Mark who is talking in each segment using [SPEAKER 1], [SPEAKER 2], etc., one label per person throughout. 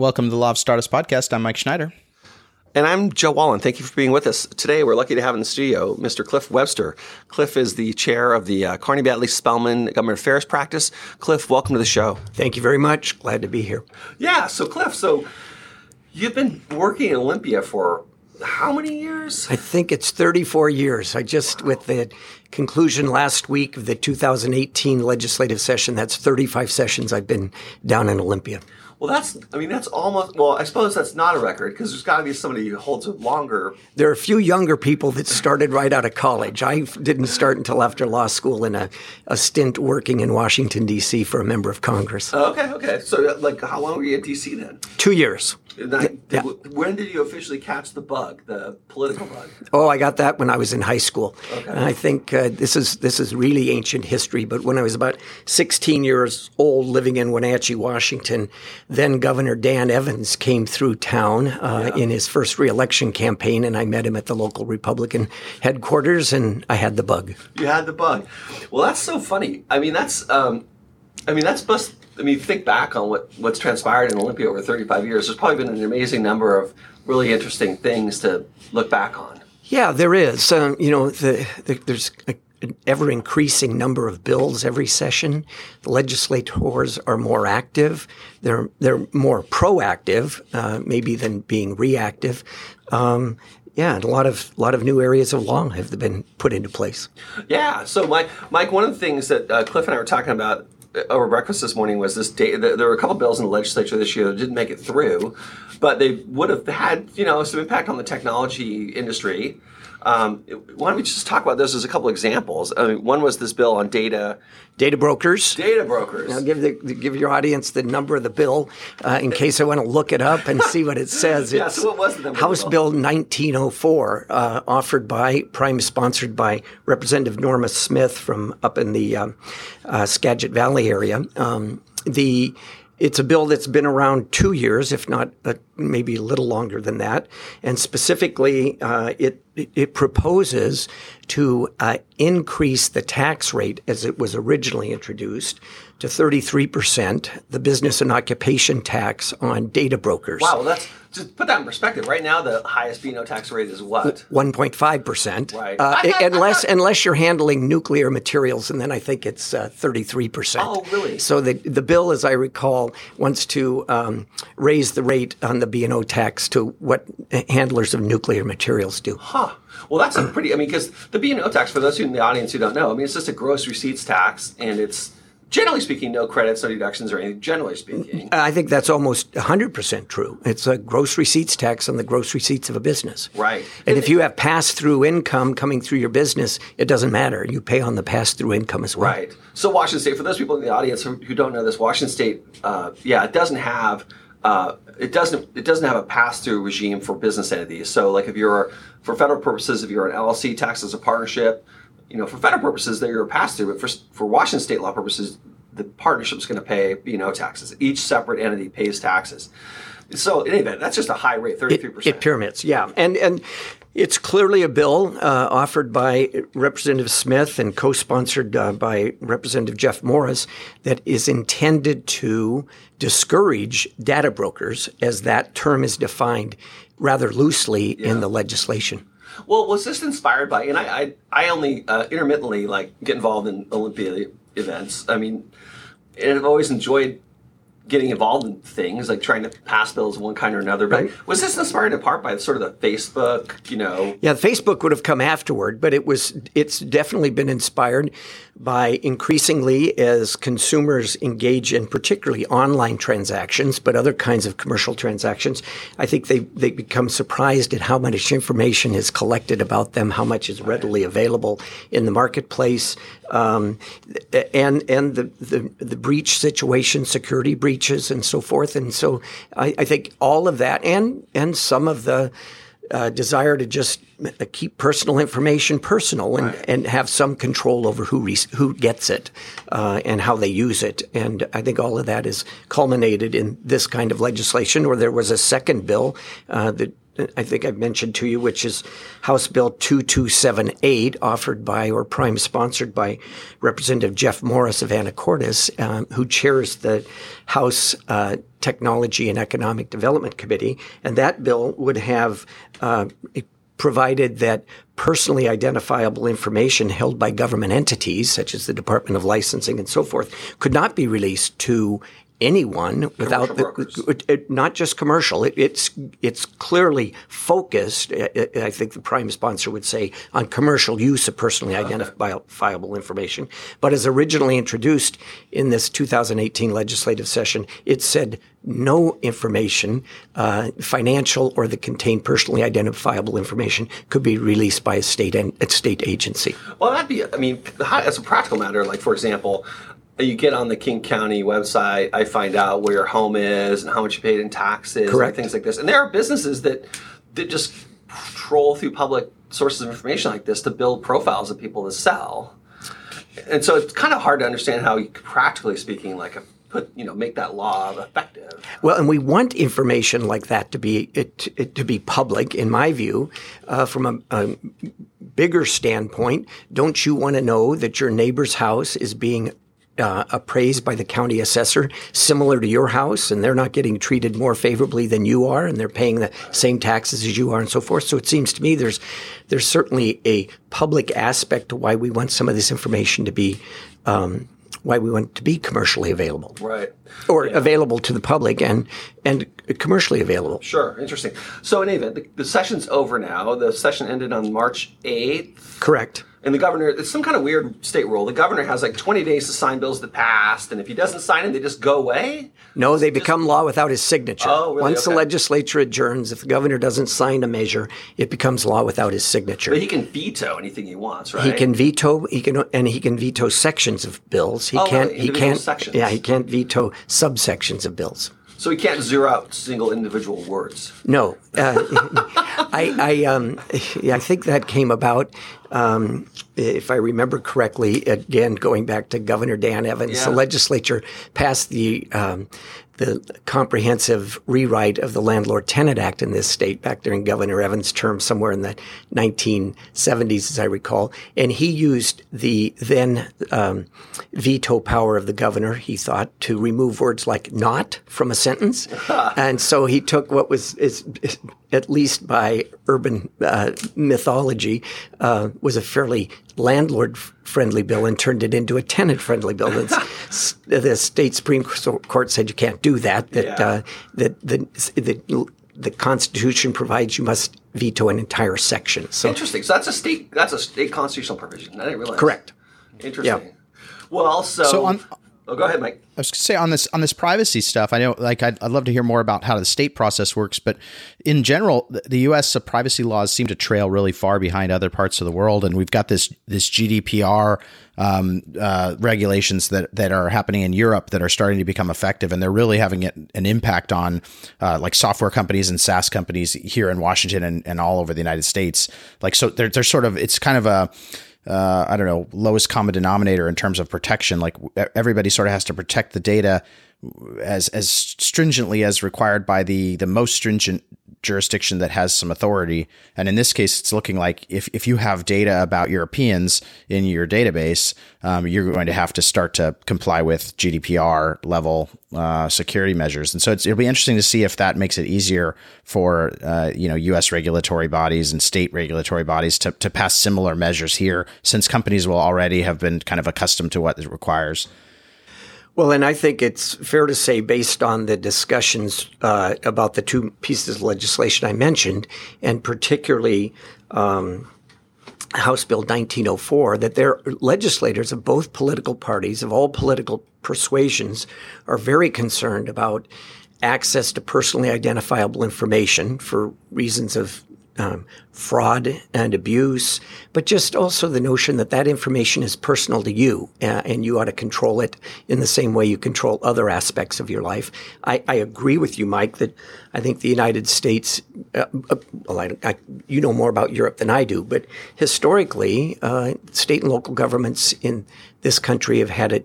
[SPEAKER 1] Welcome to the Law of Startups podcast. I'm Mike Schneider.
[SPEAKER 2] And I'm Joe Wallin. Thank you for being with us. Today, we're lucky to have in the studio Mr. Cliff Webster. Cliff is the chair of the uh, Carney Badley Spellman Government Affairs Practice. Cliff, welcome to the show.
[SPEAKER 3] Thank you very much. Glad to be here.
[SPEAKER 2] Yeah, so Cliff, so you've been working in Olympia for how many years?
[SPEAKER 3] I think it's 34 years. I just, with the conclusion last week of the 2018 legislative session, that's 35 sessions I've been down in Olympia.
[SPEAKER 2] Well, that's, I mean, that's almost, well, I suppose that's not a record because there's got to be somebody who holds it longer.
[SPEAKER 3] There are a few younger people that started right out of college. I didn't start until after law school in a, a stint working in Washington, D.C. for a member of Congress.
[SPEAKER 2] Okay, okay. So, like, how long were you at D.C. then?
[SPEAKER 3] Two years.
[SPEAKER 2] That, yeah. When did you officially catch the bug, the political bug?
[SPEAKER 3] Oh, I got that when I was in high school. Okay. And I think uh, this is this is really ancient history. But when I was about 16 years old, living in Wenatchee, Washington, then Governor Dan Evans came through town uh, yeah. in his first reelection campaign, and I met him at the local Republican headquarters, and I had the bug.
[SPEAKER 2] You had the bug. Well, that's so funny. I mean, that's um, I mean, that's must I mean, think back on what, what's transpired in Olympia over 35 years. There's probably been an amazing number of really interesting things to look back on.
[SPEAKER 3] Yeah, there is. Um, you know, the, the, there's a, an ever increasing number of bills every session. The legislators are more active. They're they're more proactive, uh, maybe than being reactive. Um, yeah, and a lot of a lot of new areas of law have been put into place.
[SPEAKER 2] Yeah. So, Mike, Mike, one of the things that uh, Cliff and I were talking about Uh, over breakfast this morning was this day. There were a couple bills in the legislature this year that didn't make it through, but they would have had you know some impact on the technology industry. Um, why don't we just talk about those as a couple examples? I mean, one was this bill on data.
[SPEAKER 3] Data brokers.
[SPEAKER 2] Data brokers.
[SPEAKER 3] Now, give the give your audience the number of the bill uh, in case I want to look it up and see what it says.
[SPEAKER 2] yeah. so what was the?
[SPEAKER 3] House Bill 1904, uh, offered by, prime sponsored by Representative Norma Smith from up in the um, uh, Skagit Valley area. Um, the it's a bill that's been around two years, if not uh, maybe a little longer than that. And specifically, uh, it, it proposes to uh, increase the tax rate as it was originally introduced to 33%, the business and occupation tax on data brokers.
[SPEAKER 2] Wow, well that's to put that in perspective, right now the highest B&O tax rate is what?
[SPEAKER 3] 1.5%.
[SPEAKER 2] Right.
[SPEAKER 3] Uh, unless unless you're handling nuclear materials, and then I think it's uh, 33%.
[SPEAKER 2] Oh, really?
[SPEAKER 3] So the, the bill, as I recall, wants to um, raise the rate on the B&O tax to what handlers of nuclear materials do.
[SPEAKER 2] Huh. Well, that's a pretty, I mean, because the B&O tax, for those in the audience who don't know, I mean, it's just a gross receipts tax, and it's generally speaking, no credits, no deductions, or anything. Generally speaking,
[SPEAKER 3] I think that's almost 100 percent true. It's a gross receipts tax on the gross receipts of a business.
[SPEAKER 2] Right.
[SPEAKER 3] And if you have pass through income coming through your business, it doesn't matter. You pay on the pass through income as well.
[SPEAKER 2] Right. So Washington State, for those people in the audience who, who don't know this, Washington State, uh, yeah, it doesn't have. Uh, it doesn't. It doesn't have a pass-through regime for business entities. So, like, if you're for federal purposes, if you're an LLC taxed as a partnership, you know, for federal purposes, they're a pass-through. But for for Washington State law purposes, the partnership is going to pay you know taxes. Each separate entity pays taxes. So in any event, that's just a high rate, thirty three percent.
[SPEAKER 3] It pyramids, yeah, and and it's clearly a bill uh, offered by Representative Smith and co-sponsored uh, by Representative Jeff Morris that is intended to discourage data brokers, as that term is defined rather loosely yeah. in the legislation.
[SPEAKER 2] Well, was this inspired by? And I, I, I only uh, intermittently like get involved in Olympia events. I mean, and I've always enjoyed getting involved in things like trying to pass bills of one kind or another. But right. was this inspired in part by sort of the Facebook, you know?
[SPEAKER 3] Yeah, Facebook would have come afterward, but it was it's definitely been inspired by increasingly as consumers engage in particularly online transactions, but other kinds of commercial transactions, I think they, they become surprised at how much information is collected about them, how much is readily available in the marketplace, um, and and the, the, the breach situation, security breaches, and so forth. And so I, I think all of that, and and some of the uh, desire to just keep personal information personal and, right. and have some control over who re- who gets it uh, and how they use it. And I think all of that is culminated in this kind of legislation. Or there was a second bill uh, that I think I've mentioned to you, which is House Bill 2278, offered by or prime sponsored by Representative Jeff Morris of Anacortes, um, who chairs the House uh, Technology and Economic Development Committee, and that bill would have uh, provided that personally identifiable information held by government entities, such as the Department of Licensing and so forth, could not be released to anyone without the, it, not just commercial. It, it's it's clearly focused. I think the prime sponsor would say on commercial use of personally identifiable information. But as originally introduced in this 2018 legislative session, it said no information, uh, financial or that contained personally identifiable information, could be released by a state and a state agency.
[SPEAKER 2] Well, that'd be. I mean, as a practical matter, like for example, you get on the King County website, I find out where your home is and how much you paid in taxes
[SPEAKER 3] Correct.
[SPEAKER 2] and things like this. And there are businesses that that just troll through public sources of information like this to build profiles of people to sell. And so it's kind of hard to understand how, you, practically speaking, like a put you know make that law effective.
[SPEAKER 3] Well, and we want information like that to be it, it, to be public. In my view, uh, from a, a, bigger standpoint, don't you want to know that your neighbor's house is being uh, appraised by the county assessor similar to your house and they're not getting treated more favorably than you are and they're paying the same taxes as you are and so forth. So it seems to me there's there's certainly a public aspect to why we want some of this information to be um, why we want to be commercially available.
[SPEAKER 2] Right.
[SPEAKER 3] Or yeah. available to the public and and commercially available.
[SPEAKER 2] Sure interesting. So in any event the, the session's over now. The session ended on march 8th
[SPEAKER 3] correct
[SPEAKER 2] and the governor, it's some kind of weird state rule. The governor has like 20 days to sign bills that passed, and if he doesn't sign them, they just go away.
[SPEAKER 3] No, they become law without his signature.
[SPEAKER 2] Oh, really?
[SPEAKER 3] Once
[SPEAKER 2] okay.
[SPEAKER 3] the legislature adjourns, if the governor doesn't sign a measure, it becomes law without his signature.
[SPEAKER 2] But he can veto anything he wants, right?
[SPEAKER 3] He can veto. He can, and he can veto sections of bills. He
[SPEAKER 2] oh,
[SPEAKER 3] can't. He can't.
[SPEAKER 2] Sections.
[SPEAKER 3] Yeah, he can't veto subsections of bills.
[SPEAKER 2] So he can't zero out single individual words.
[SPEAKER 3] No, uh, I, I, um, I think that came about, um, if I remember correctly. Again, going back to Governor Dan Evans,
[SPEAKER 2] yeah.
[SPEAKER 3] the legislature passed the um, the comprehensive rewrite of the Landlord Tenant Act in this state back during Governor Evans' term, somewhere in the 1970s, as I recall. And he used the then um, veto power of the governor, he thought, to remove words like not from a sentence. and so he took what was, is, is, at least by urban uh, mythology, uh, was a fairly landlord friendly bill and turned it into a tenant friendly bill. the state Supreme Court said you can't do that, that,
[SPEAKER 2] yeah.
[SPEAKER 3] uh, that the, the, the Constitution provides you must veto an entire section. So
[SPEAKER 2] Interesting. So that's a state that's a state constitutional provision. I didn't realize.
[SPEAKER 3] Correct.
[SPEAKER 2] Interesting.
[SPEAKER 3] Yeah.
[SPEAKER 2] Well, so,
[SPEAKER 1] so on,
[SPEAKER 2] oh, go ahead, Mike.
[SPEAKER 1] I was going to say on this on this privacy stuff. I know, like, I'd, I'd, love to hear more about how the state process works. But in general, the, the U.S. privacy laws seem to trail really far behind other parts of the world, and we've got this this GDPR um, uh, regulations that that are happening in Europe that are starting to become effective, and they're really having an impact on uh, like software companies and SaaS companies here in Washington and, and all over the United States. Like, so they're they're sort of it's kind of a uh, I don't know, lowest common denominator in terms of protection. Like everybody sort of has to protect the data as as stringently as required by the the most stringent jurisdiction that has some authority. And in this case, it's looking like if, if you have data about Europeans in your database, um, you're going to have to start to comply with GDPR level uh, security measures. And so it'll be interesting to see if that makes it easier for uh, you know U.S. regulatory bodies and state regulatory bodies to, to pass similar measures here, since companies will already have been kind of accustomed to what it requires.
[SPEAKER 3] Well, and I think it's fair to say, based on the discussions uh, about the two pieces of legislation I mentioned, and particularly um, House Bill 1904, that their legislators of both political parties, of all political persuasions, are very concerned about access to personally identifiable information for reasons of um, fraud and abuse, but just also the notion that that information is personal to you uh, and you ought to control it in the same way you control other aspects of your life. I, I agree with you, Mike, that I think the United States, uh, uh, well, I, I, you know more about Europe than I do, but historically, uh, state and local governments in this country have had a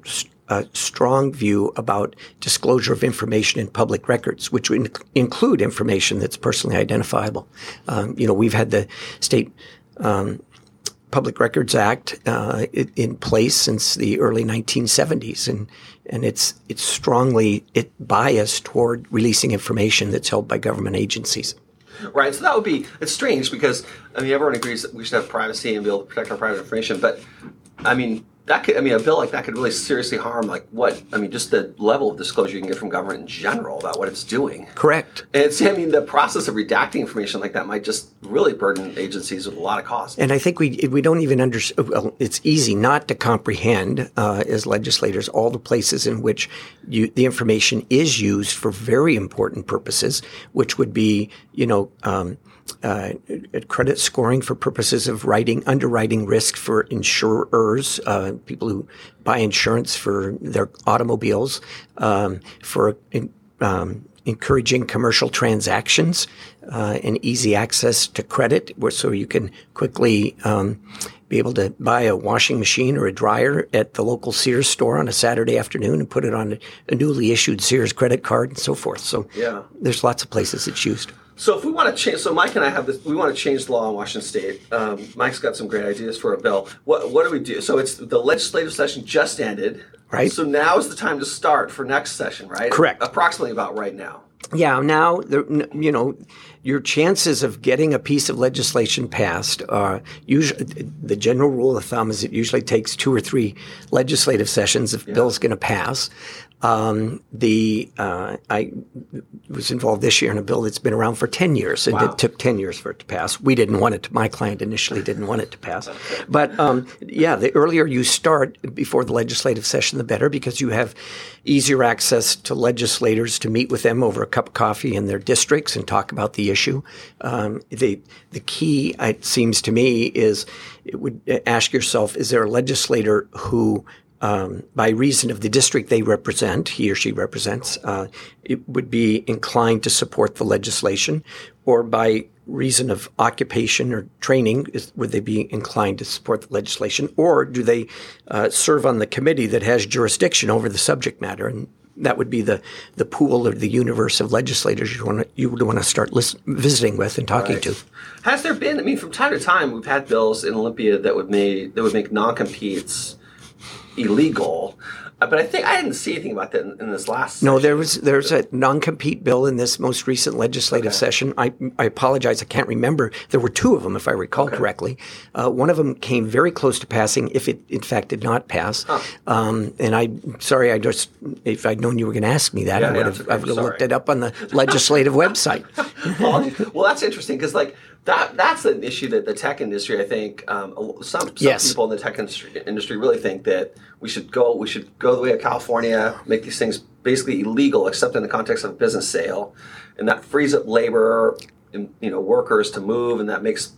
[SPEAKER 3] a strong view about disclosure of information in public records, which would include information that's personally identifiable. Um, you know, we've had the state um, Public Records Act uh, in place since the early 1970s, and and it's it's strongly it biased toward releasing information that's held by government agencies.
[SPEAKER 2] Right. So that would be it's strange because I mean everyone agrees that we should have privacy and be able to protect our private information, but I mean that could, I mean, a bill like that could really seriously harm, like what, I mean, just the level of disclosure you can get from government in general about what it's doing.
[SPEAKER 3] Correct.
[SPEAKER 2] And it's, I mean, the process of redacting information like that might just really burden agencies with a lot of cost.
[SPEAKER 3] And I think we we don't even understand. Well, it's easy not to comprehend uh, as legislators all the places in which you, the information is used for very important purposes, which would be, you know. Um, uh, credit scoring for purposes of writing underwriting risk for insurers, uh, people who buy insurance for their automobiles, um, for um, encouraging commercial transactions uh, and easy access to credit, so you can quickly um, be able to buy a washing machine or a dryer at the local Sears store on a Saturday afternoon and put it on a newly issued Sears credit card and so forth. So yeah. there's lots of places it's used.
[SPEAKER 2] So if we want to change, so Mike and I have this. We want to change the law in Washington State. Um, Mike's got some great ideas for a bill. What what do we do? So it's the legislative session just ended,
[SPEAKER 3] right?
[SPEAKER 2] So now is the time to start for next session, right?
[SPEAKER 3] Correct.
[SPEAKER 2] Approximately about right now.
[SPEAKER 3] Yeah. Now, you know, your chances of getting a piece of legislation passed are usually the general rule of thumb is it usually takes two or three legislative sessions if yeah. bill's going to pass. Um, the uh, I was involved this year in a bill that's been around for ten years, and wow. it took ten years for it to pass. We didn't want it. To, my client initially didn't want it to pass, but um, yeah, the earlier you start before the legislative session, the better, because you have easier access to legislators to meet with them over a cup of coffee in their districts and talk about the issue. Um, the the key, it seems to me, is it would ask yourself: Is there a legislator who um, by reason of the district they represent, he or she represents, uh, it would be inclined to support the legislation, or by reason of occupation or training, is, would they be inclined to support the legislation, or do they uh, serve on the committee that has jurisdiction over the subject matter? And that would be the, the pool or the universe of legislators you want to, you would want to start listen, visiting with and talking right. to.
[SPEAKER 2] Has there been? I mean, from time to time, we've had bills in Olympia that would make that would make non competes illegal. Uh, but I think I didn't see anything about that in, in this last.
[SPEAKER 3] No, there was there's a non-compete bill in this most recent legislative okay. session. I, I apologize, I can't remember. There were two of them, if I recall okay. correctly. Uh, one of them came very close to passing, if it in fact did not pass. Huh. Um, and I, sorry, I just if I'd known you were going to ask me that, yeah, I would yeah, have, I would have looked it up on the legislative website.
[SPEAKER 2] well, that's interesting because like that that's an issue that the tech industry, I think, um, some, some
[SPEAKER 3] yes.
[SPEAKER 2] people in the tech industry, industry really think that we should go we should go the way of California, make these things basically illegal except in the context of a business sale, and that frees up labor and you know workers to move, and that makes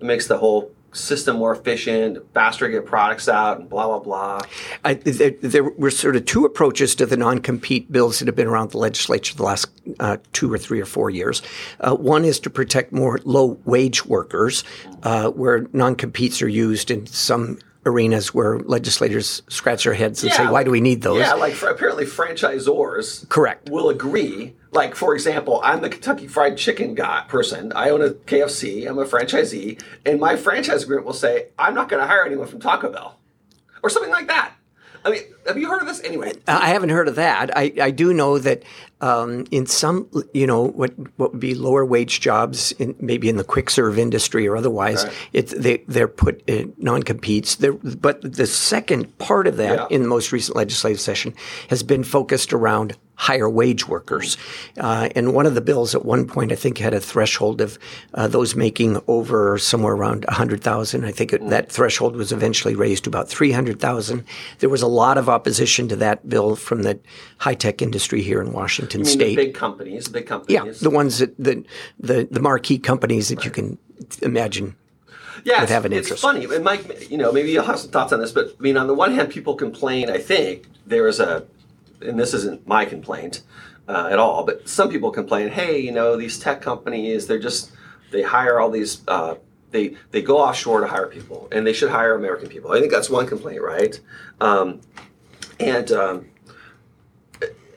[SPEAKER 2] makes the whole system more efficient, faster to get products out, and blah blah blah.
[SPEAKER 3] I, there, there, were sort of two approaches to the non-compete bills that have been around the legislature the last uh, two or three or four years. Uh, one is to protect more low-wage workers, uh, where non-competes are used in some arenas where legislators scratch their heads and yeah, say, "Why do we need those?"
[SPEAKER 2] Yeah, like for, apparently franchisors
[SPEAKER 3] correct
[SPEAKER 2] will agree. Like for example, I'm the Kentucky Fried Chicken guy person. I own a KFC. I'm a franchisee, and my franchise agreement will say, "I'm not going to hire anyone from Taco Bell," or something like that. I mean, have you heard of this anyway?
[SPEAKER 3] I haven't heard of that. I, I do know that um, in some, you know, what what would be lower wage jobs, in, maybe in the quick serve industry or otherwise, right. it's they they're put in non competes. But the second part of that yeah. in the most recent legislative session has been focused around higher wage workers. Uh, and one of the bills at one point, I think, had a threshold of uh, those making over somewhere around 100,000. I think it, that threshold was eventually raised to about 300,000. There was a lot of opposition to that bill from the high tech industry here in Washington State.
[SPEAKER 2] big companies, big companies.
[SPEAKER 3] Yeah, the ones that the the, the marquee companies that right. you can imagine
[SPEAKER 2] yeah,
[SPEAKER 3] would have an
[SPEAKER 2] interest.
[SPEAKER 3] It's
[SPEAKER 2] funny, and Mike, you know, maybe you'll have some thoughts on this, but I mean, on the one hand, people complain. I think there is a and this isn't my complaint uh, at all, but some people complain, hey, you know, these tech companies, they're just, they hire all these, uh, they, they go offshore to hire people, and they should hire American people. I think that's one complaint, right? Um, and, um,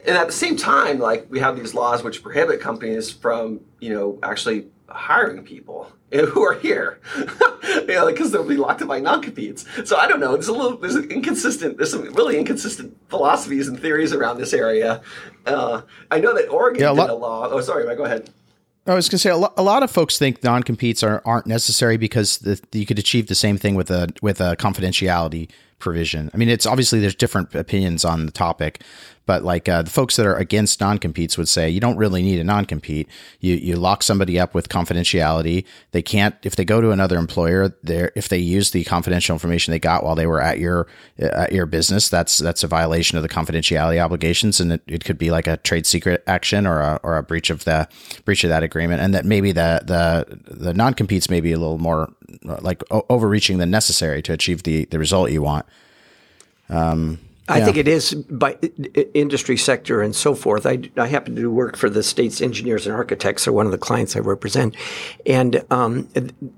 [SPEAKER 2] and at the same time, like we have these laws which prohibit companies from, you know, actually hiring people who are here, you know, because they'll be locked in by non-competes. So I don't know. There's a little, there's an inconsistent, there's some really inconsistent philosophies and theories around this area. Uh, I know that Oregon
[SPEAKER 1] Yeah, a
[SPEAKER 2] did a law. Oh, sorry, Mike, go ahead.
[SPEAKER 1] I was going to say a, lo- a lot of folks think non-competes are, aren't necessary because the, you could achieve the same thing with a with a confidentiality provision. I mean, it's obviously there's different opinions on the topic, but like uh, the folks that are against non-competes would say you don't really need a non-compete. You you lock somebody up with confidentiality. They can't if they go to another employer. There if they use the confidential information they got while they were at your at your business, that's that's a violation of the confidentiality obligations, and it, it could be like a trade secret action or a or a breach of the breach of that agreement, and that maybe the the the non competes may be a little more uh, like overreaching than necessary to achieve the the result you want.
[SPEAKER 3] I think it is by industry sector and so forth. I, I happen to work for the state's engineers and architects, are one of the clients I represent, and um,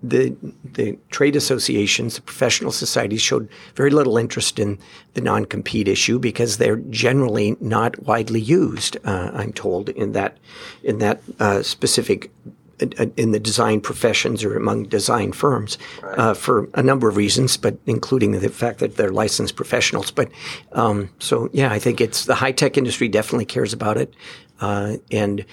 [SPEAKER 3] the the trade associations, the professional societies, showed very little interest in the non compete issue because they're generally not widely used. Uh, I'm told in that in that uh, specific in the design professions or among design firms uh, for a number of reasons, but including the fact that they're licensed professionals. But um, so, yeah, I think it's the high tech industry definitely cares about it, uh, and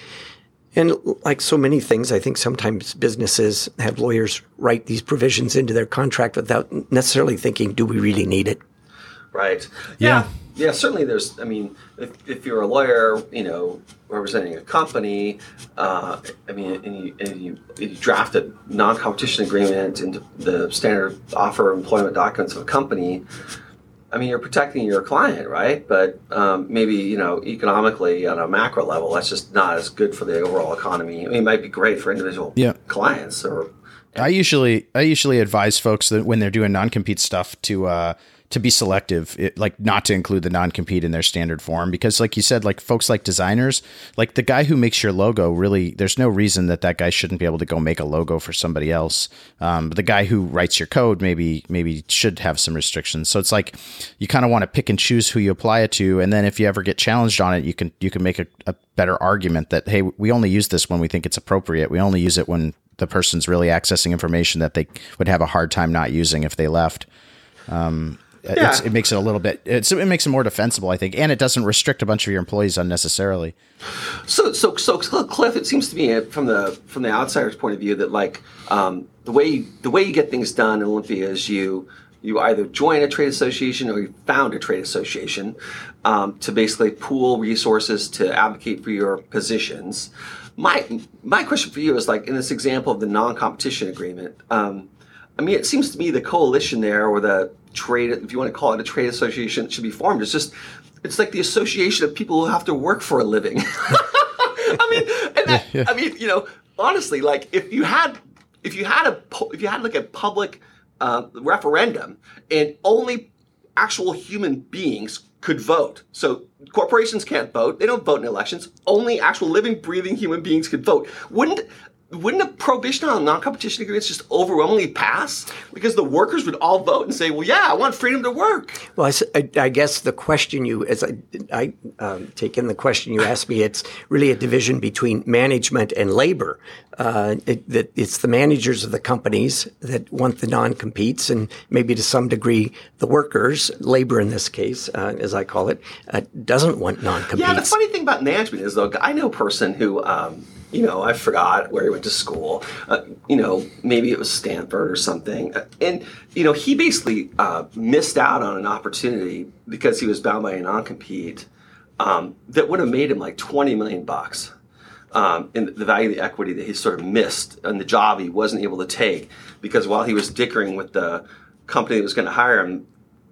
[SPEAKER 3] and like so many things, I think sometimes businesses have lawyers write these provisions into their contract without necessarily thinking, "Do we really need it?"
[SPEAKER 2] Right.
[SPEAKER 1] Yeah.
[SPEAKER 2] Yeah. Yeah, certainly there's, I mean, if, if you're a lawyer, you know, representing a company, uh, I mean, and you, and you, you draft a non competition agreement into the standard offer of employment documents of a company, I mean, you're protecting your client, right? But um, maybe, you know, economically on a macro level, that's just not as good for the overall economy. I mean, it might be great for individual
[SPEAKER 1] Yeah.
[SPEAKER 2] clients or
[SPEAKER 1] I usually I usually advise folks that when they're doing non compete stuff to uh, to be selective, it, like not to include the non compete in their standard form because, like you said, like folks like designers, like the guy who makes your logo, really, there's no reason that that guy shouldn't be able to go make a logo for somebody else. Um, but the guy who writes your code maybe maybe should have some restrictions. So it's like you kind of want to pick and choose who you apply it to, and then if you ever get challenged on it, you can you can make a, a better argument that hey, we only use this when we think it's appropriate. We only use it when the person's really accessing information that they would have a hard time not using if they left. Um,
[SPEAKER 2] Yeah.
[SPEAKER 1] it makes it a little bit. It makes it more defensible, I think, and it doesn't restrict a bunch of your employees unnecessarily.
[SPEAKER 2] So, so, so, Cliff, it seems to me uh, from the from the outsider's point of view that like um, the way you, the way you get things done in Olympia is you you either join a trade association or you found a trade association um, to basically pool resources to advocate for your positions. My my question for you is like in this example of the non-competition agreement. Um, I mean, it seems to me the coalition there, or the trade, if you want to call it a trade association, that should be formed. It's just, it's like the association of people who have to work for a living. I mean, and that, I mean, you know, honestly, like if you had, if you had a, if you had like a public uh, referendum, and only actual human beings could vote. So corporations can't vote; they don't vote in elections. Only actual living, breathing human beings could vote. Wouldn't wouldn't a prohibition on non-competition agreements just overwhelmingly pass because the workers would all vote and say, "Well, yeah, I want freedom to work."
[SPEAKER 3] Well, I guess the question you, as I, I um, take in the question you asked me, it's really a division between management and labor. Uh, it, that it's the managers of the companies that want the non-competes, and maybe to some degree the workers, labor in this case, uh, as I call it, uh, doesn't want non-competes.
[SPEAKER 2] Yeah, the funny thing about management is though, I know a person who, um, you know, I forgot where he went to school. Uh, you know, maybe it was Stanford or something, Uh, and you know, he basically uh, missed out on an opportunity because he was bound by a non-compete um, that would have made him like twenty million bucks. Um, in the value of the equity that he sort of missed and the job he wasn't able to take because while he was dickering with the company that was going to hire him,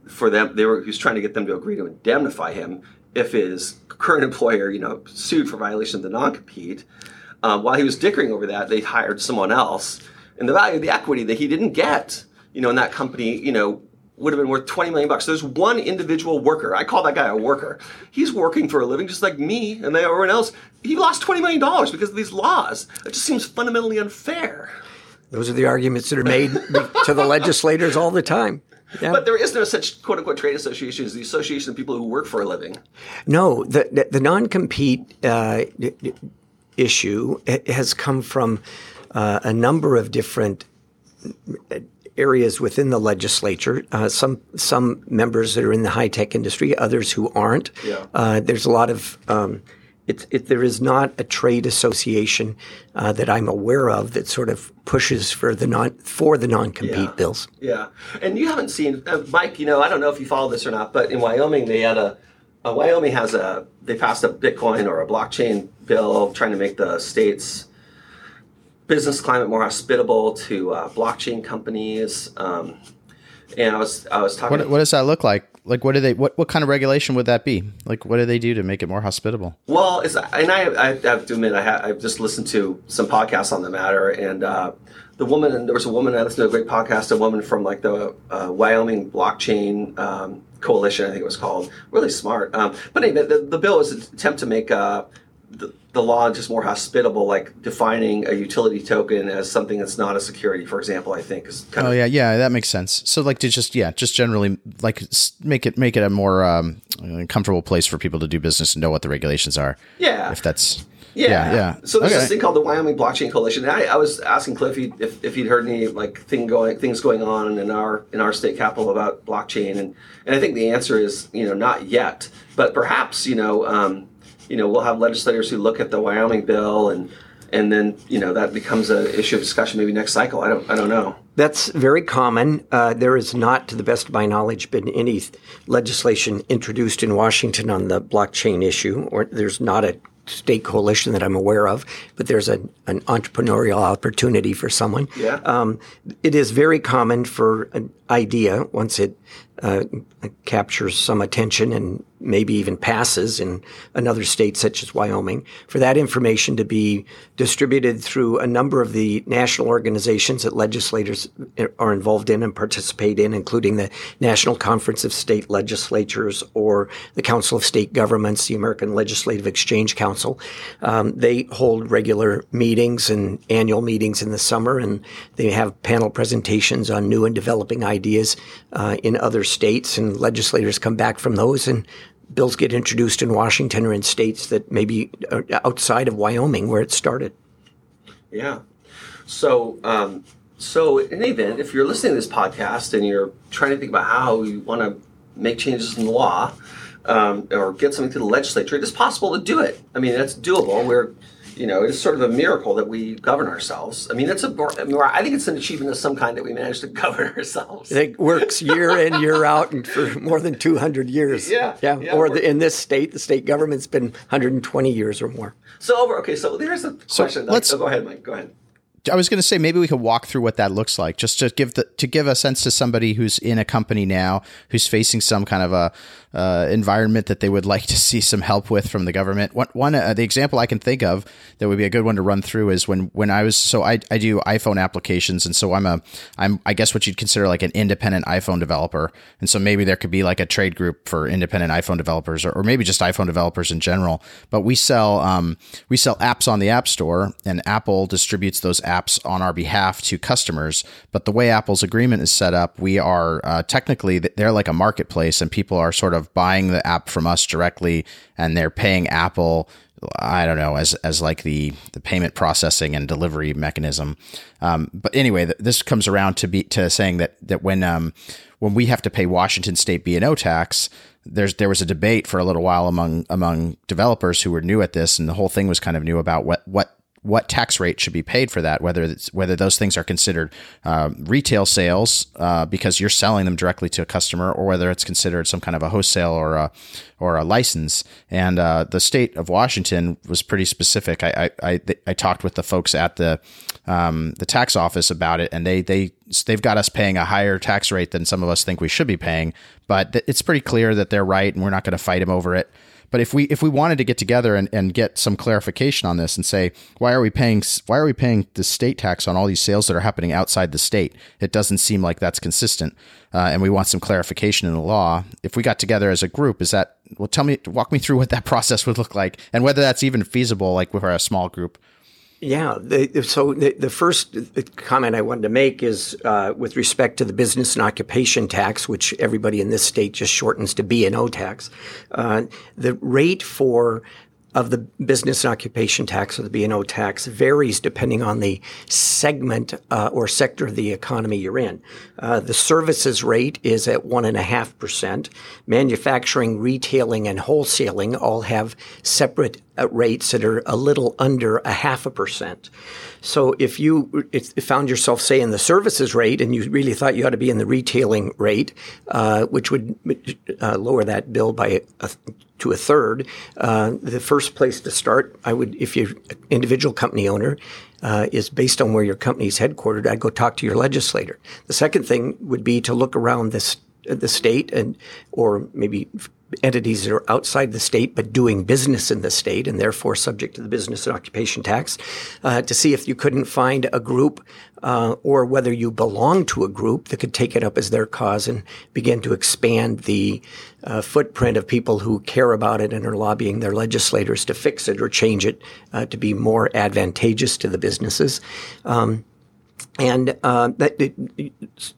[SPEAKER 2] for them they were he was trying to get them to agree to indemnify him if his current employer you know sued for violation of the non-compete um, while he was dickering over that they hired someone else. And the value of the equity that he didn't get you know in that company you know would have been worth 20 million bucks. There's one individual worker. I call that guy a worker. He's working for a living just like me and everyone else. He lost 20 million dollars because of these laws. It just seems fundamentally unfair.
[SPEAKER 3] Those are the arguments that are made to the legislators all the time. Yeah.
[SPEAKER 2] but there is no such quote unquote trade association as the association of people who work for a living.
[SPEAKER 3] No, the the, the non compete uh, issue has come from uh, a number of different areas within the legislature. Uh, some some members that are in the high tech industry, others who aren't.
[SPEAKER 2] Yeah.
[SPEAKER 3] Uh, there's a lot of um, it, it, there is not a trade association uh, that I'm aware of that sort of pushes for the non for the non compete
[SPEAKER 2] Yeah.
[SPEAKER 3] bills.
[SPEAKER 2] Yeah, and you haven't seen uh, Mike. You know, I don't know if you follow this or not, but in Wyoming they had a, uh Wyoming has a they passed a Bitcoin or a blockchain bill trying to make the state's business climate more hospitable to uh, blockchain companies. Um, and I was I was talking.
[SPEAKER 1] What, what does that look like? Like, what do they? What, what kind of regulation would that be? Like, what do they do to make it more hospitable?
[SPEAKER 2] Well, it's, and I, I have to admit, I ha, I've just listened to some podcasts on the matter, and uh, the woman, and there was a woman I listened to a great podcast, a woman from like the uh, Wyoming Blockchain um, Coalition, I think it was called, really smart. Um, but anyway, the, the bill was an attempt to make uh, the, the law just more hospitable, like defining a utility token as something that's not a security, for example. I think is kind
[SPEAKER 1] Oh
[SPEAKER 2] of
[SPEAKER 1] yeah, yeah, that makes sense. So like to just yeah, just generally like make it make it a more um, uh, comfortable place for people to do business and know what the regulations are.
[SPEAKER 2] yeah,
[SPEAKER 1] If that's
[SPEAKER 2] Yeah,
[SPEAKER 1] yeah, yeah.
[SPEAKER 2] So there's
[SPEAKER 1] Okay.
[SPEAKER 2] this thing called the Wyoming Blockchain Coalition. And I, I was asking Cliff if, if, if he'd heard any like thing going things going on in our in our state capital about blockchain, and and I think the answer is you know not yet, but perhaps you know um, you know we'll have legislators who look at the Wyoming bill and and then you know that becomes an issue of discussion maybe next cycle. I don't I don't know.
[SPEAKER 3] That's very common. Uh, there is not, to the best of my knowledge, been any legislation introduced in Washington on the blockchain issue, or there's not a state coalition that I'm aware of, but there's a, an entrepreneurial opportunity for someone.
[SPEAKER 2] Yeah.
[SPEAKER 3] Um, it is very common for an idea, once it uh, captures some attention and maybe even passes in another state such as Wyoming, for that information to be distributed through a number of the national organizations that legislators are involved in and participate in, including the National Conference of State Legislatures or the Council of State Governments, the American Legislative Exchange Council. Um, they hold regular meetings and annual meetings in the summer, and they have panel presentations on new and developing ideas uh, in other states, and legislators come back from those and bills get introduced in Washington or in states that maybe outside of Wyoming where it started.
[SPEAKER 2] Yeah. So, um, so in any event, if you're listening to this podcast and you're trying to think about how you want to make changes in the law um, or get something to the legislature, it is possible to do it. I mean, it's doable. We're, you know, it's sort of a miracle that we govern ourselves. I mean, it's a, I, think it's an achievement of some kind that we managed to govern ourselves.
[SPEAKER 3] It works year in, year out, and for more than 200 years.
[SPEAKER 2] Yeah,
[SPEAKER 3] Yeah.
[SPEAKER 2] yeah,
[SPEAKER 3] or the, in this state, the state government's been 120 years or more.
[SPEAKER 2] So over. Okay, so there's a question. Like-
[SPEAKER 1] let's-
[SPEAKER 2] oh, go ahead, Mike. Go ahead.
[SPEAKER 1] I was going to say maybe we could walk through what that looks like, just to give the to give a sense to somebody who's in a company now who's facing some kind of a uh, environment that they would like to see some help with from the government. One, one uh, the example I can think of that would be a good one to run through is when when I was so I, I do iPhone applications, and so I'm a I'm I guess what you'd consider like an independent iPhone developer, and so maybe there could be like a trade group for independent iPhone developers, or, or maybe just iPhone developers in general. But we sell um, we sell apps on the App Store, and Apple distributes those apps on our behalf to customers. But the way Apple's agreement is set up, we are uh, technically they're like a marketplace, and people are sort of buying the app from us directly, and they're paying Apple. I don't know as as like the the payment processing and delivery mechanism. Um, but anyway, th- this comes around to be to saying that that when um, when we have to pay Washington State B and O tax, there's there was a debate for a little while among among developers who were new at this, and the whole thing was kind of new about what what what tax rate should be paid for that, whether whether those things are considered uh, retail sales uh, because you're selling them directly to a customer, or whether it's considered some kind of a wholesale or a or a license. And uh, the state of Washington was pretty specific. I I, I, I talked with the folks at the um, the tax office about it, and they they they've got us paying a higher tax rate than some of us think we should be paying. But it's pretty clear that they're right, and we're not going to fight them over it. But if we if we wanted to get together and, and get some clarification on this and say why are we paying why are we paying the state tax on all these sales that are happening outside the state? It doesn't seem like that's consistent, uh, and we want some clarification in the law. If we got together as a group, is that well? Tell me, walk me through what that process would look like, and whether that's even feasible, like with a small group.
[SPEAKER 3] Yeah. So the, the first comment I wanted to make is uh, with respect to the business and occupation tax, which everybody in this state just shortens to B and O tax. Uh, the rate for of the business and occupation tax or the B&O tax varies depending on the segment uh, or sector of the economy you're in. Uh, the services rate is at 1.5%. Manufacturing, retailing, and wholesaling all have separate uh, rates that are a little under a half a percent. So if you found yourself, say, in the services rate and you really thought you ought to be in the retailing rate, uh, which would uh, lower that bill by a, to a third, uh, the first place to start, I would, if you're an individual company owner, uh, is based on where your company is headquartered. I'd go talk to your legislator. The second thing would be to look around this the state and or maybe entities that are outside the state but doing business in the state and therefore subject to the business and occupation tax uh, to see if you couldn't find a group uh, or whether you belong to a group that could take it up as their cause and begin to expand the uh, footprint of people who care about it and are lobbying their legislators to fix it or change it uh, to be more advantageous to the businesses. Um, and uh, that it,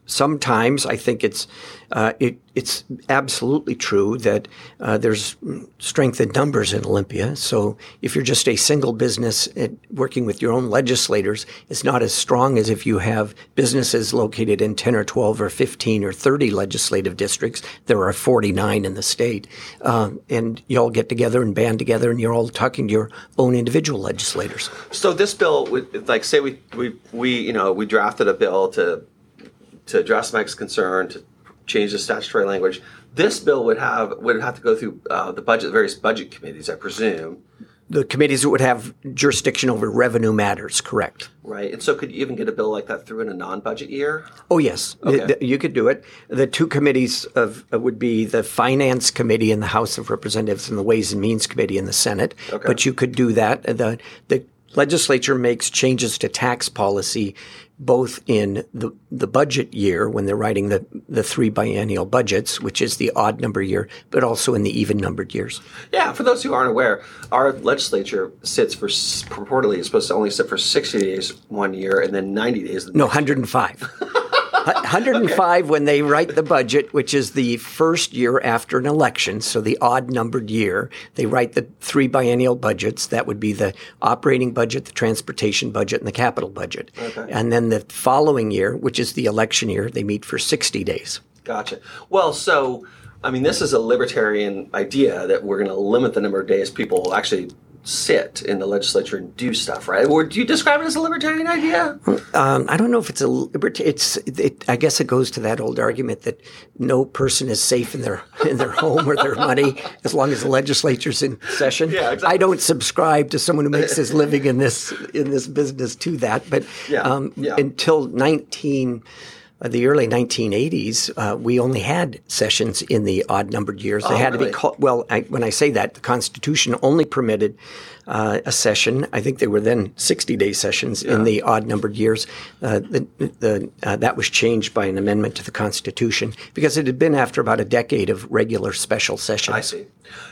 [SPEAKER 3] sometimes I think it's uh, it, it's absolutely true that uh, there's strength in numbers in Olympia. So if you're just a single business working with your own legislators, it's not as strong as if you have businesses located in 10 or 12 or 15 or 30 legislative districts. There are 49 in the state. Uh, and you all get together and band together and you're all talking to your own individual legislators.
[SPEAKER 2] So this bill would, like, say we, we, we, you know, we drafted a bill to to address Mike's concern, to change the statutory language. This bill would have would have to go through uh, the budget, various budget committees, I presume.
[SPEAKER 3] The committees that would have jurisdiction over revenue matters, correct?
[SPEAKER 2] Right, and so could you even get a bill like that through in a non-budget year?
[SPEAKER 3] Oh yes, okay. you could do it. The two committees of uh, would be the Finance Committee in the House of Representatives and the Ways and Means Committee in the Senate. Okay. But you could do that. The the legislature makes changes to tax policy both in the, the budget year when they're writing the, the three biennial budgets, which is the odd number year, but also in the even numbered years.
[SPEAKER 2] Yeah, for those who aren't aware, our legislature sits for purportedly is supposed to only sit for 60 days one year and then 90 days.
[SPEAKER 3] The no, 105. 105 okay. when they write the budget, which is the first year after an election, so the odd numbered year. They write the three biennial budgets. That would be the operating budget, the transportation budget, and the capital budget. Okay. And then the following year, which is the election year, they meet for 60 days.
[SPEAKER 2] Gotcha. Well, so I mean, this is a libertarian idea that we're going to limit the number of days people actually sit in the legislature and do stuff, right? Or do you describe it as a libertarian idea?
[SPEAKER 3] Um, I don't know if it's a libertarian. It's. It, I guess it goes to that old argument that no person is safe in their in their home or their money as long as the legislature's in session.
[SPEAKER 2] Yeah, exactly.
[SPEAKER 3] I don't subscribe to someone who makes his living in this in this business to that, but
[SPEAKER 2] yeah, um, yeah.
[SPEAKER 3] until nineteen. 19 uh, the early 1980s, uh, we only had sessions in the odd numbered years. They
[SPEAKER 2] oh,
[SPEAKER 3] had
[SPEAKER 2] really?
[SPEAKER 3] to be called. Well, I, when I say that, the Constitution only permitted uh, a session. I think they were then 60 day sessions yeah. in the odd numbered years. Uh, the, the, uh, that was changed by an amendment to the Constitution because it had been after about a decade of regular special sessions.
[SPEAKER 2] I see.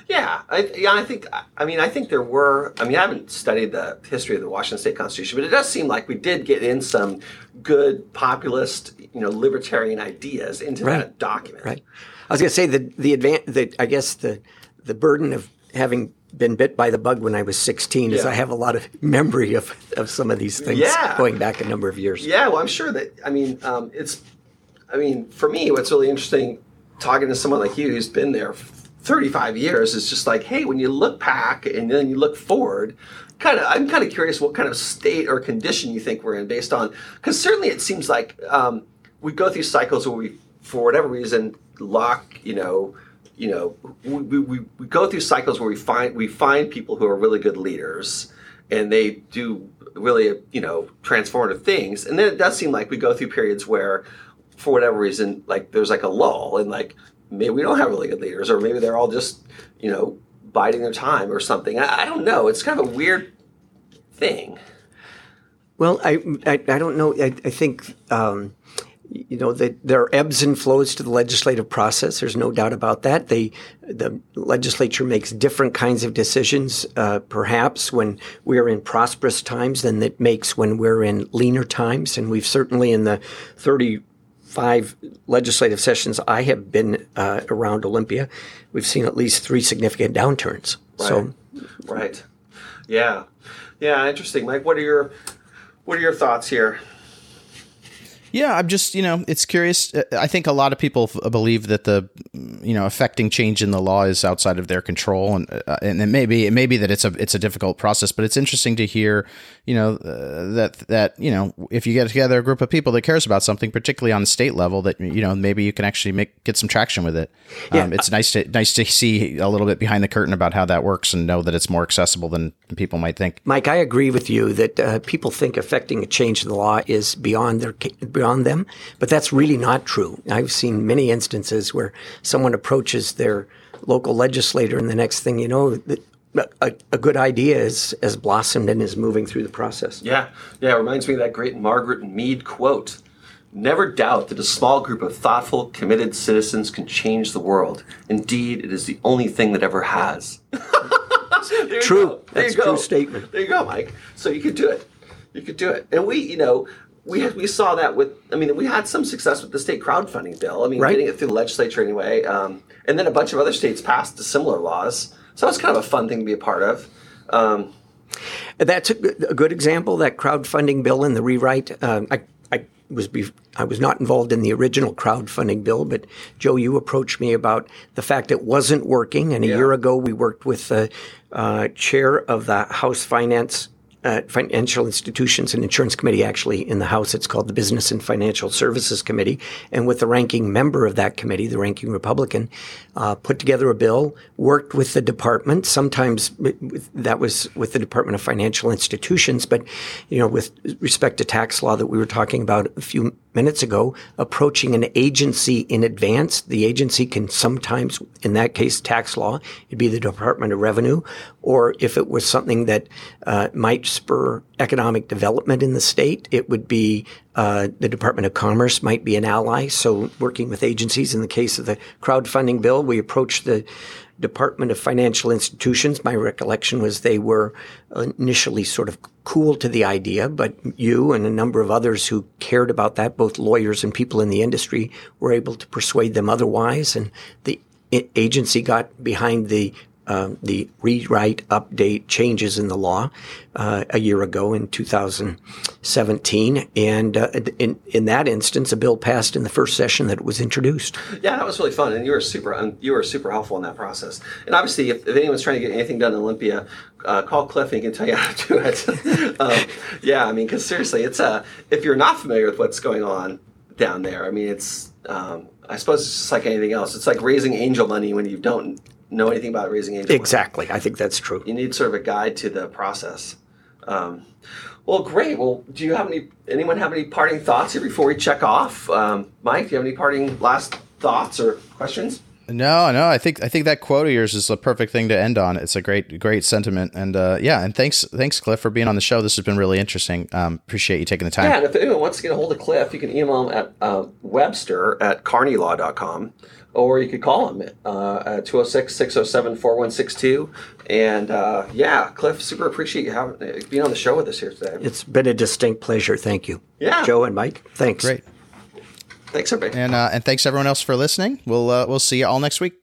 [SPEAKER 2] Yeah, I, yeah, I think. I mean, I think there were. I mean, I haven't studied the history of the Washington State Constitution, but it does seem like we did get in some good populist, you know, libertarian ideas into right. that document.
[SPEAKER 3] Right. I was going to say the the advan- the I guess the the burden of having been bit by the bug when I was 16 yeah. is I have a lot of memory of, of some of these things
[SPEAKER 2] yeah.
[SPEAKER 3] going back a number of years.
[SPEAKER 2] Yeah, well, I'm sure that, I mean, um, it's, I mean, for me, what's really interesting talking to someone like you who's been there 35 years is just like, hey, when you look back and then you look forward, kind of, I'm kind of curious what kind of state or condition you think we're in based on, because certainly it seems like um, we go through cycles where we, for whatever reason, lock, you know, you know, we, we, we go through cycles where we find we find people who are really good leaders, and they do really you know transformative things, and then it does seem like we go through periods where, for whatever reason, like there's like a lull, and like maybe we don't have really good leaders, or maybe they're all just you know biding their time or something. I, I don't know. It's kind of a weird thing.
[SPEAKER 3] Well, I I, I don't know. I, I think. Um, you know, the, there are ebbs and flows to the legislative process. There's no doubt about that. They, the legislature makes different kinds of decisions, uh, perhaps when we're in prosperous times than it makes when we're in leaner times. And we've certainly in the 35 legislative sessions I have been uh, around Olympia, we've seen at least three significant downturns.
[SPEAKER 2] Right.
[SPEAKER 3] So
[SPEAKER 2] Right. Yeah. Yeah. Interesting, Mike. What are your what are your thoughts here?
[SPEAKER 1] Yeah, I'm just, you know, it's curious. I think a lot of people f- believe that the, you know, affecting change in the law is outside of their control, and uh, and it may be it may be that it's a it's a difficult process, but it's interesting to hear, you know, uh, that that you know, if you get together a group of people that cares about something, particularly on the state level, that you know maybe you can actually make get some traction with it.
[SPEAKER 3] Yeah.
[SPEAKER 1] Um, it's nice to nice to see a little bit behind the curtain about how that works and know that it's more accessible than people might think.
[SPEAKER 3] Mike, I agree with you that uh, people think affecting a change in the law is beyond their beyond them, but that's really not true. I've seen many instances where someone approaches their local legislator, and the next thing you know, the, a, a good idea is has blossomed and is moving through the process.
[SPEAKER 2] Yeah. Yeah. It reminds me of that great Margaret Mead quote. Never doubt that a small group of thoughtful, committed citizens can change the world. Indeed, it is the only thing that ever has.
[SPEAKER 3] True. That's a true statement.
[SPEAKER 2] There you go, Mike. So you could do it. You could do it. And we, you know, we had, we saw that with. I mean, we had some success with the state crowdfunding bill. I mean,
[SPEAKER 3] Right.
[SPEAKER 2] getting it through the legislature anyway. Um, and then a bunch of other states passed similar laws. So it's kind of a fun thing to be a part of. Um,
[SPEAKER 3] That's a good, a good example. That crowdfunding bill and the rewrite. Um, I, I was bef- I was not involved in the original crowdfunding bill, but Joe, you approached me about the fact it wasn't working. And a
[SPEAKER 2] Yeah.
[SPEAKER 3] year ago, we worked with the uh, chair of the House Finance. Uh, Financial Institutions and Insurance Committee, actually, in the House, it's called the Business and Financial Services Committee. And with the ranking member of that committee, the ranking Republican, uh, put together a bill, worked with the department. Sometimes that was with the Department of Financial Institutions, but you know, with respect to tax law that we were talking about a few minutes ago, approaching an agency in advance. The agency can sometimes, in that case, tax law, it'd be the Department of Revenue, or if it was something that uh, might spur economic development in the state, it would be uh, the Department of Commerce might be an ally. So, working with agencies in the case of the crowdfunding bill, we approached the Department of Financial Institutions. My recollection was they were initially sort of cool to the idea, but you and a number of others who cared about that, both lawyers and people in the industry, were able to persuade them otherwise. And the agency got behind the um, the rewrite, update, changes in the law uh, a year ago in 2017, and uh, in in that instance, a bill passed in the first session that was introduced.
[SPEAKER 2] Yeah, that was really fun, and you were super um, you were super helpful in that process. And obviously, if, if anyone's trying to get anything done in Olympia, uh, call Cliff and he can tell you how to do it. um, yeah, I mean, because seriously, it's uh, if you're not familiar with what's going on down there, I mean, it's um, I suppose it's just like anything else. It's like raising angel money when you don't know anything about raising angel money.
[SPEAKER 3] Exactly, I think that's true.
[SPEAKER 2] You need sort of a guide to the process. Um, well, great. Well, do you have any? Anyone have any parting thoughts here before we check off? Um, Mike, do you have any parting last thoughts or questions?
[SPEAKER 1] No, no, I think I think that quote of yours is the perfect thing to end on. It's a great, great sentiment, and uh, yeah, and thanks, thanks, Cliff, for being on the show. This has been really interesting. Um, appreciate you taking the time.
[SPEAKER 2] Yeah, and if anyone wants to get a hold of Cliff, you can email him at uh, webster at carneylaw.com or you could call him uh, at 206 607 4162. And uh, yeah, Cliff, super appreciate you having, uh, being on the show with us here today.
[SPEAKER 3] It's been a distinct pleasure. Thank you.
[SPEAKER 2] Yeah.
[SPEAKER 3] Joe and Mike, thanks.
[SPEAKER 1] Great,
[SPEAKER 2] Thanks, everybody.
[SPEAKER 1] and uh, and thanks everyone else for listening. We'll uh, we'll see you all next week.